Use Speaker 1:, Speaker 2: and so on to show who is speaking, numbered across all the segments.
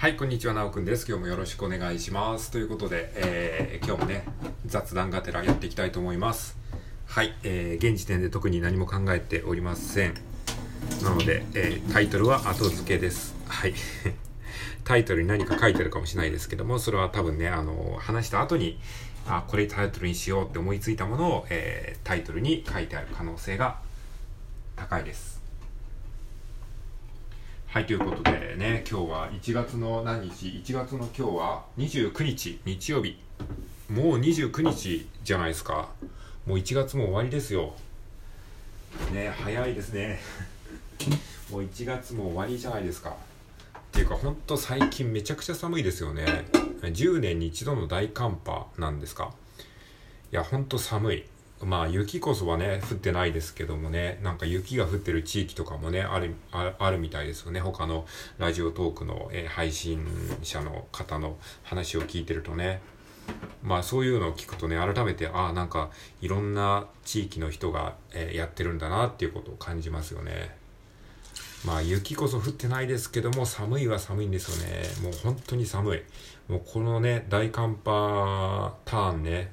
Speaker 1: はい、こんにちは、なおくんです。今日もよろしくお願いします。ということで、えー、今日もね、雑談がてらやっていきたいと思います。はい、えー、現時点で特に何も考えておりません。なので、えー、タイトルは後付けです。はい。タイトルに何か書いてるかもしれないですけども、それは多分ね、あの、話した後に、あ、これタイトルにしようって思いついたものを、えー、タイトルに書いてある可能性が高いです。はい、ということでね、今日は1月の何日 ?1 月の今日は29日、日曜日。もう29日じゃないですか。もう1月も終わりですよ。ね、早いですね。もう1月も終わりじゃないですか。っていうか、ほんと最近めちゃくちゃ寒いですよね。10年に一度の大寒波なんですか。いや、ほんと寒い。まあ雪こそはね、降ってないですけどもね、なんか雪が降ってる地域とかもね、ある、あるみたいですよね。他のラジオトークの、えー配信者の方の話を聞いてるとね。まあそういうのを聞くとね、改めて、ああ、なんかいろんな地域の人が、えーやってるんだなっていうことを感じますよね。まあ雪こそ降ってないですけども、寒いは寒いんですよね。もう本当に寒い。もうこのね、大寒波ターンね、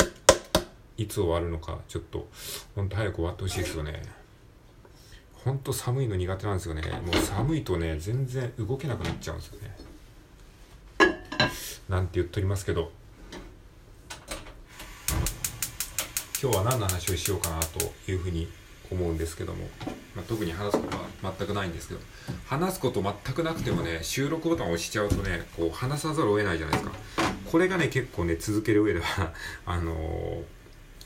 Speaker 1: いつ終わるのか、ちょっと、ほんと早く終わってほしいですよね。ほんと寒いの苦手なんですよね。もう寒いとね、全然動けなくなっちゃうんですよね。なんて言っておりますけど、今日は何の話をしようかなというふうに思うんですけども、まあ、特に話すことは全くないんですけど、話すこと全くなくてもね、収録ボタンを押しちゃうとね、こう話さざるを得ないじゃないですか。これがね、結構ね、続ける上では、あのー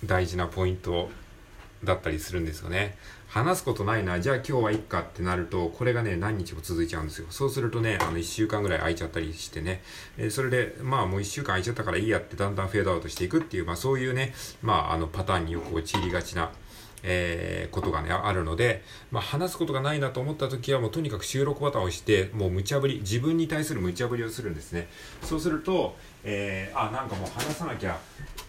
Speaker 1: 大事なポイントだったりするんですよね。話すことないな、じゃあ今日はいっかってなると、これがね、何日も続いちゃうんですよ。そうするとね、あの、1週間ぐらい空いちゃったりしてね、えーそれで、まあもう1週間空いちゃったからいいやってだんだんフェードアウトしていくっていう、まあそういうね、まああの、パターンによく陥りがちな、えーことがね、あるので、まあ、話すことがないなと思った時は、もうとにかく収録ボタンを押して、もう無茶ぶり、自分に対する無茶ぶりをするんですね。そうすると、えーあ、なんかもう話さなきゃ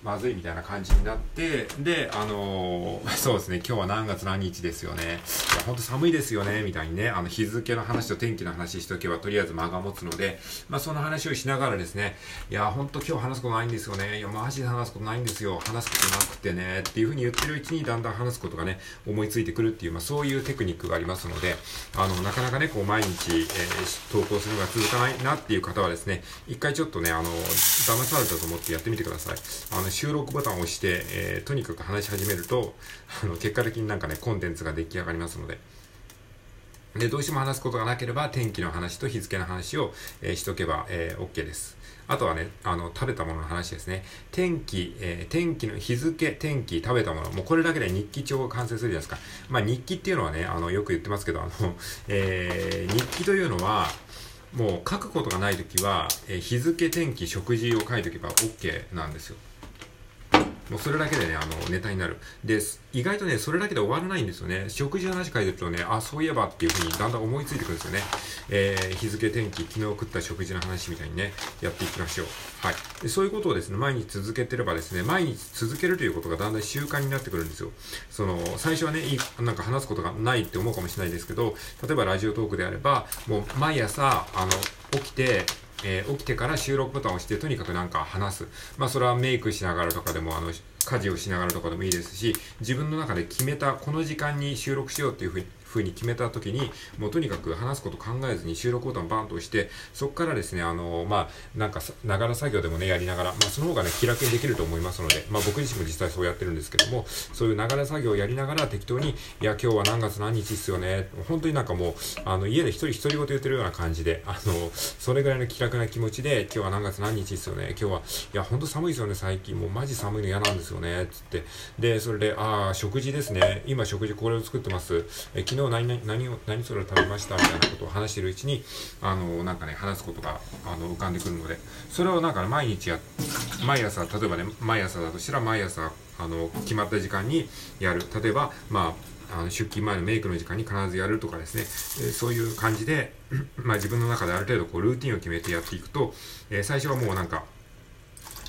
Speaker 1: まずいみたいな感じになって、で、あのーそうですね、今日は何月何日ですよね。いや、ほんと寒いですよね、みたいにね、あの、日付の話と天気の話しとけば、とりあえず間が持つので、まあ、その話をしながらですね、いや、ほんと今日話すことないんですよね。いや、マジで話すことないんですよ。話すことなくてね、っていうふうに言ってるうちに、だんだん話すことがね、思いついてくるっていう、まあ、そういうテクニックがありますので、あの、なかなかね、こう、毎日、えー投稿するのが続かないなっていう方はですね、一回ちょっとね、あの、騙されたと思ってやってみてください。あの、収録ボタンを押して、えーとにかく話し始めると、あの、結果的になんかね、コンテンツが出来上がりますので、で、どうしても話すことがなければ、天気の話と日付の話を、えーしとけば、えー OK です。あとはね、あの、食べたものの話ですね。天気、えー天気の日付、天気、食べたもの。もうこれだけで日記帳が完成するじゃないですか。まあ日記っていうのはね、あの、よく言ってますけど、あの、えー日記というのは、もう書くことがないときは、えー日付、天気、食事を書いておけば OK なんですよ。もうそれだけでね、あの、ネタになる。で、意外とね、それだけで終わらないんですよね。食事の話書いてるとね、あ、そういえばっていうふうにだんだん思いついてくるんですよね。えー日付、天気、昨日食った食事の話みたいにね、やっていきましょう。はい。でそういうことをですね、毎日続けてればですね、毎日続けるということがだんだん習慣になってくるんですよ。その、最初はね、いい、なんか話すことがないって思うかもしれないですけど、例えばラジオトークであれば、もう毎朝、あの、起きて、えー起きてから収録ボタンを押して、とにかくなんか話す。まあ、それはメイクしながらとかでも、あの、家事をしながらとかでもいいですし、自分の中で決めた、この時間に収録しようっていうふうに、ふうに決めた時に、もうとにかく話すこと考えずに収録ボタンバンと押して、そこからですね、あの、まあ、なんか、ながら作業でもね、やりながら、まあ、その方がね、気楽にできると思いますので、まあ、僕自身も実際そうやってるんですけども、そういうながら作業をやりながら適当に、いや、今日は何月何日っすよね、本当になんかもう、あの、家で一人独り言言ってるような感じで、あの、それぐらいの気楽な気持ちで、今日は何月何日っすよね、今日は、いや、本当寒いですよね、最近、もうマジ寒いの嫌なんですよね、つって。で、それで、ああ、食事ですね、今食事これを作ってます。え昨日何々、何を、何それを食べましたみたいなことを話しているうちに、あの、なんかね、話すことが、あの、浮かんでくるので、それをなんか、毎日や、毎朝、例えばね、毎朝だとしたら、毎朝、あの、決まった時間にやる。例えば、まあ、あの出勤前のメイクの時間に必ずやるとかですね、えーそういう感じで、まあ自分の中である程度こうルーティンを決めてやっていくと、えー最初はもうなんか、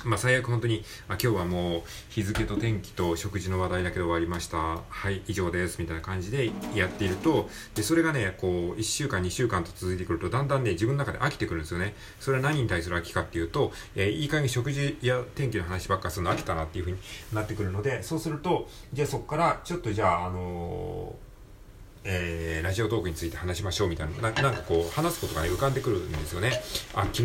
Speaker 1: まあ、最悪本当に、あ、今日はもう日付と天気と食事の話題だけで終わりました。はい、以上です。みたいな感じでやっていると、で、それがね、こう、1週間、2週間と続いてくると、だんだんね、自分の中で飽きてくるんですよね。それは何に対する飽きかっていうと、えー、いい加減食事や天気の話ばっかするの飽きたなっていうふうになってくるので、そうすると、じゃあそこから、ちょっとじゃあ、あのーえー、ラジオトークについて話しましょうみたいな、ななんかこう、話すことが、ね、浮かんでくるんですよね。あ、昨日、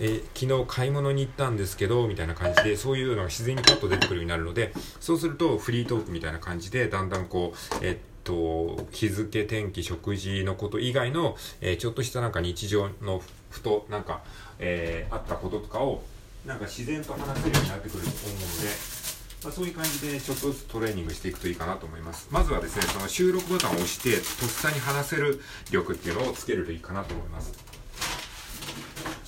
Speaker 1: えー、昨日買い物に行ったんですけど、みたいな感じで、そういうのが自然にパッと出てくるようになるので、そうすると、フリートークみたいな感じで、だんだんこう、えー、っと、日付、天気、食事のこと以外の、えー、ちょっとしたなんか日常のふと、なんか、えー、あったこととかを、なんか自然と話せるようになってくると思うので、まあ、そういう感じでちょっとずつトレーニングしていくといいかなと思います。まずはですね、その収録ボタンを押して、とっさに話せる力っていうのをつけるといいかなと思います。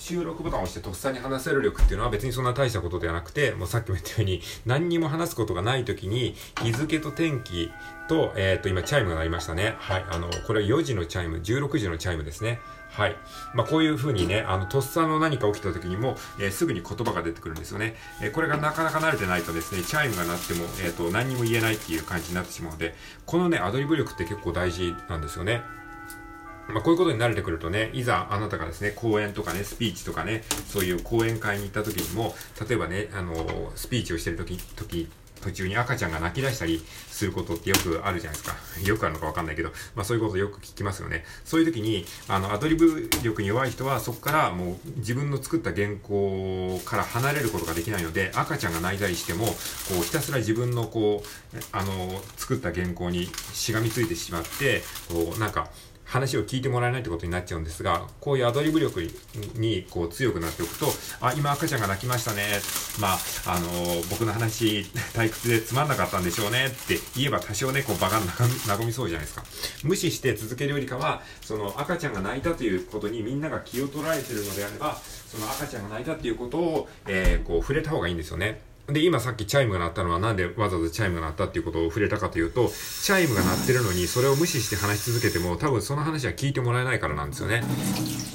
Speaker 1: 収録ボタンを押してとっさに話せる力っていうのは別にそんな大したことではなくて、もうさっきも言ったように、何にも話すことがない時に、日付と天気と、えっ、ー、と、今チャイムが鳴りましたね。はい。あの、これは4時のチャイム、16時のチャイムですね。はい。まあ、こういう風にね、あの、とっさの何か起きた時にも、えー、すぐに言葉が出てくるんですよね。えー、これがなかなか慣れてないとですね、チャイムが鳴っても、えっ、と、何にも言えないっていう感じになってしまうので、このね、アドリブ力って結構大事なんですよね。まあ、こういうことに慣れてくるとね、いざあなたがですね、講演とかね、スピーチとかね、そういう講演会に行った時にも、例えばね、あの、スピーチをしてる時、時途中に赤ちゃんが泣き出したりすることってよくあるじゃないですか。よくあるのかわかんないけど、まあそういうことよく聞きますよね。そういう時に、あの、アドリブ力に弱い人はそこからもう自分の作った原稿から離れることができないので、赤ちゃんが泣いたりしても、こうひたすら自分のこう、あの、作った原稿にしがみついてしまって、こう、なんか、話を聞いてもらえないってことになっちゃうんですが、こういうアドリブ力にこう強くなっておくと、あ、今赤ちゃんが泣きましたね。まあ、あのー、僕の話、退屈でつまんなかったんでしょうねって言えば多少ね、こう場が和みそうじゃないですか。無視して続けるよりかは、その赤ちゃんが泣いたということにみんなが気を取られてるのであれば、その赤ちゃんが泣いたっていうことを、えー、こう触れた方がいいんですよね。で、今さっきチャイムが鳴ったのはなんでわざわざチャイムが鳴ったっていうことを触れたかというと、チャイムが鳴ってるのにそれを無視して話し続けても多分その話は聞いてもらえないからなんですよね。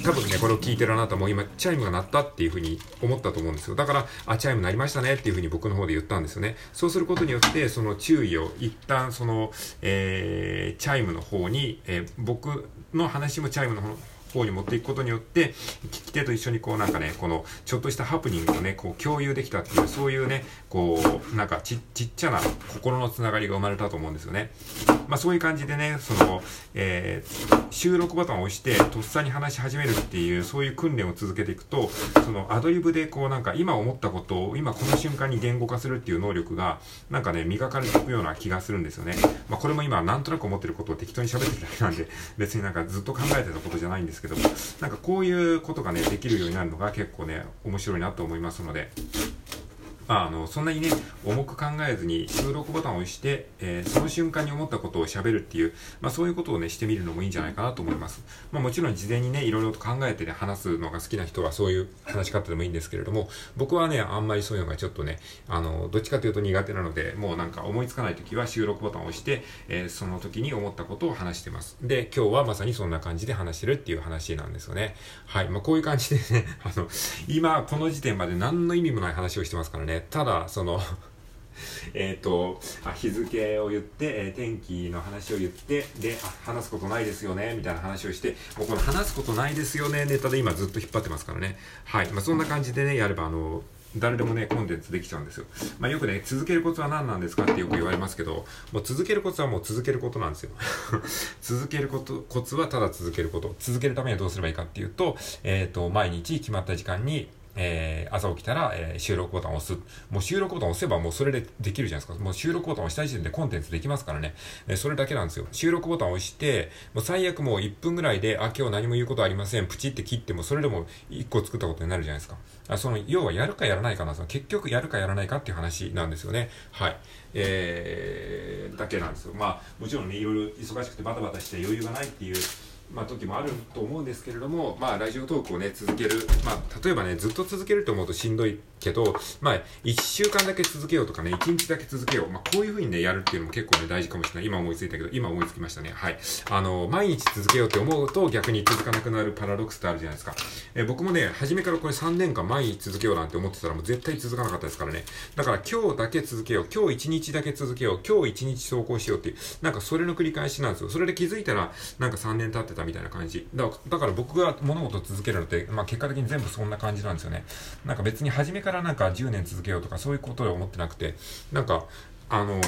Speaker 1: 多分ね、これを聞いてるあなたも今チャイムが鳴ったっていうふうに思ったと思うんですよ。だから、あ、チャイム鳴りましたねっていうふうに僕の方で言ったんですよね。そうすることによって、その注意を一旦その、えー、チャイムの方に、えー、僕の話もチャイムの方方に持っていくことによって、聞き手と一緒にこうなんかね、このちょっとしたハプニングをね、こう共有できたっていう、そういうね、こう、なんかち、ちっちゃな心のつながりが生まれたと思うんですよね。まあそういう感じでね、その、えー、収録ボタンを押して、とっさに話し始めるっていう、そういう訓練を続けていくと、そのアドリブでこうなんか今思ったことを今この瞬間に言語化するっていう能力が、なんかね、磨かれていくような気がするんですよね。まあこれも今なんとなく思ってることを適当に喋ってるだけなんで、別になんかずっと考えてたことじゃないんですけども、なんかこういうことがね、できるようになるのが結構ね、面白いなと思いますので、まあ、あの、そんなにね、重く考えずに収録ボタンを押して、えー、その瞬間に思ったことを喋るっていう、まあそういうことをね、してみるのもいいんじゃないかなと思います。まあもちろん事前にね、いろいろと考えてね、話すのが好きな人はそういう話し方でもいいんですけれども、僕はね、あんまりそういうのがちょっとね、あの、どっちかというと苦手なので、もうなんか思いつかない時は収録ボタンを押して、えー、その時に思ったことを話してます。で、今日はまさにそんな感じで話してるっていう話なんですよね。はい。まあこういう感じでね、あの、今この時点まで何の意味もない話をしてますからね、ただ、その、えっと、あ日付を言って、えー、天気の話を言って、で、あ、話すことないですよね、みたいな話をして、もうこの話すことないですよね、ネタで今ずっと引っ張ってますからね。はい。まあ、そんな感じでね、やれば、あの、誰でもね、コンテンツできちゃうんですよ。まあ、よくね、続けるコツは何なんですかってよく言われますけど、もう続けるコツはもう続けることなんですよ。続けること、コツはただ続けること。続けるためにはどうすればいいかっていうと、えっ、ー、と、毎日決まった時間に、えー、朝起きたら、えー、収録ボタンを押す。もう収録ボタンを押せばもうそれでできるじゃないですか。もう収録ボタンを押した時点でコンテンツできますからね。えー、それだけなんですよ。収録ボタンを押して、もう最悪もう1分ぐらいで、あ、今日何も言うことありません。プチって切っても、それでも1個作ったことになるじゃないですか。あその、要はやるかやらないかな。その結局やるかやらないかっていう話なんですよね。はい。えー、だけなんですよ。まあ、もちろんね、いろいろ忙しくてバタバタして余裕がないっていうまあ、時もあると思うんですけれども、まあ、ラジオトークをね、続ける。まあ、例えばね、ずっと続けると思うとしんどいけど、まあ、1週間だけ続けようとかね、1日だけ続けよう。まあ、こういう風にね、やるっていうのも結構ね、大事かもしれない。今思いついたけど、今思いつきましたね。はい。あの、毎日続けようって思うと逆に続かなくなるパラドックスってあるじゃないですか。え僕もね、初めからこれ3年間毎日続けようなんて思ってたらもう絶対続かなかったですからね。だから今日だけ続けよう。今日1日だけ続けよう。今日1日投稿しようっていう、なんかそれの繰り返しなんですよ。それで気づいたら、なんか3年経ってたみたいな感じ。だだから僕が物事を続けるのって、まあ結果的に全部そんな感じなんですよね。なんか別に初めからなんか10年続けようとかそういうことで思ってなくて、なんか、あの、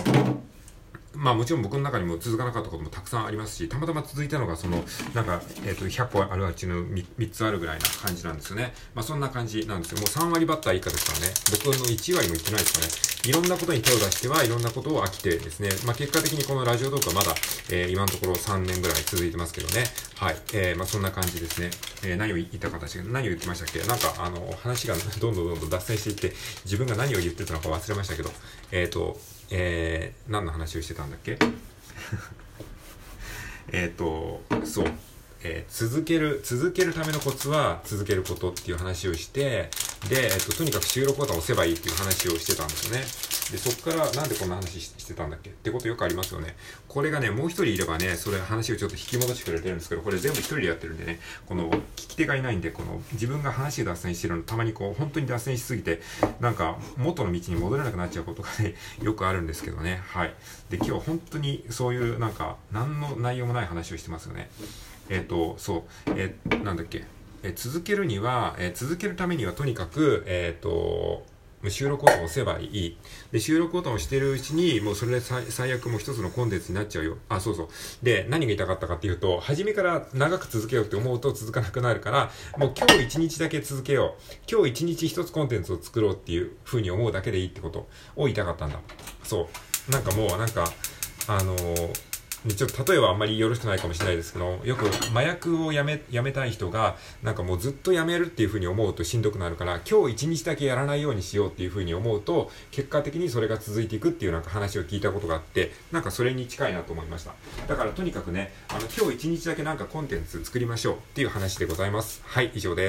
Speaker 1: まあもちろん僕の中にも続かなかったこともたくさんありますし、たまたま続いたのがその、なんか、えっ、ー、と、100個あるうちの 3, 3, つあるぐらいな感じなんですよね。まあそんな感じなんですよ。もう3割バッター以下ですからね。僕の1割もいってないですからね。いろんなことに手を出しては、いろんなことを飽きてですね。まあ結果的にこのラジオ動画はまだ、えー、今のところ3年ぐらい続いてますけどね。はい。えー、まあそんな感じですね。えー、何を言ったかし何を言ってましたっけ？なんか、あの、話が どんどんどんどん脱線していって、自分が何を言ってたのか忘れましたけど、えっ、ー、と、えー、何の話をしてたんだっけ？えっと、そう。えー、続ける、続けるためのコツは続けることっていう話をして、で、えっと、とにかく収録ボタンを押せばいいっていう話をしてたんですよね。で、そっからなんでこんな話してたんだっけ？ってことよくありますよね。これがね、もう一人いればね、それ話をちょっと引き戻してくれてるんですけど、これ全部一人でやってるんでね、この聞き手がいないんで、この自分が話脱線してるのたまにこう、本当に脱線しすぎて、なんか元の道に戻れなくなっちゃうことがね、よくあるんですけどね。はい。で、今日本当にそういうなんか、何の内容もない話をしてますよね。えっ、ー、と、そう、えー、なんだっけ、えー、続けるには、え続けるためにはとにかく、えっ、と、収録ボタンを押せばいい。で、収録ボタンを押してるうちに、もうそれで最悪もう一つのコンテンツになっちゃうよ。あ、そうそう。で、何が言いたかったかっていうと、初めから長く続けようって思うと続かなくなるから、もう今日一日だけ続けよう。今日一日一つコンテンツを作ろうっていう風に思うだけでいいってことを言いたかったんだ。そう。なんかもう、なんか、あのーちょっと例えばあんまりよろしくないかもしれないですけどよく麻薬をやめやめたい人がなんかもうずっとやめるっていうふうに思うとしんどくなるから今日一日だけやらないようにしようっていうふうに思うと結果的にそれが続いていくっていうなんか話を聞いたことがあってなんかそれに近いなと思いました。だからとにかくねあの今日一日だけなんかコンテンツ作りましょうっていう話でございます。はい以上です。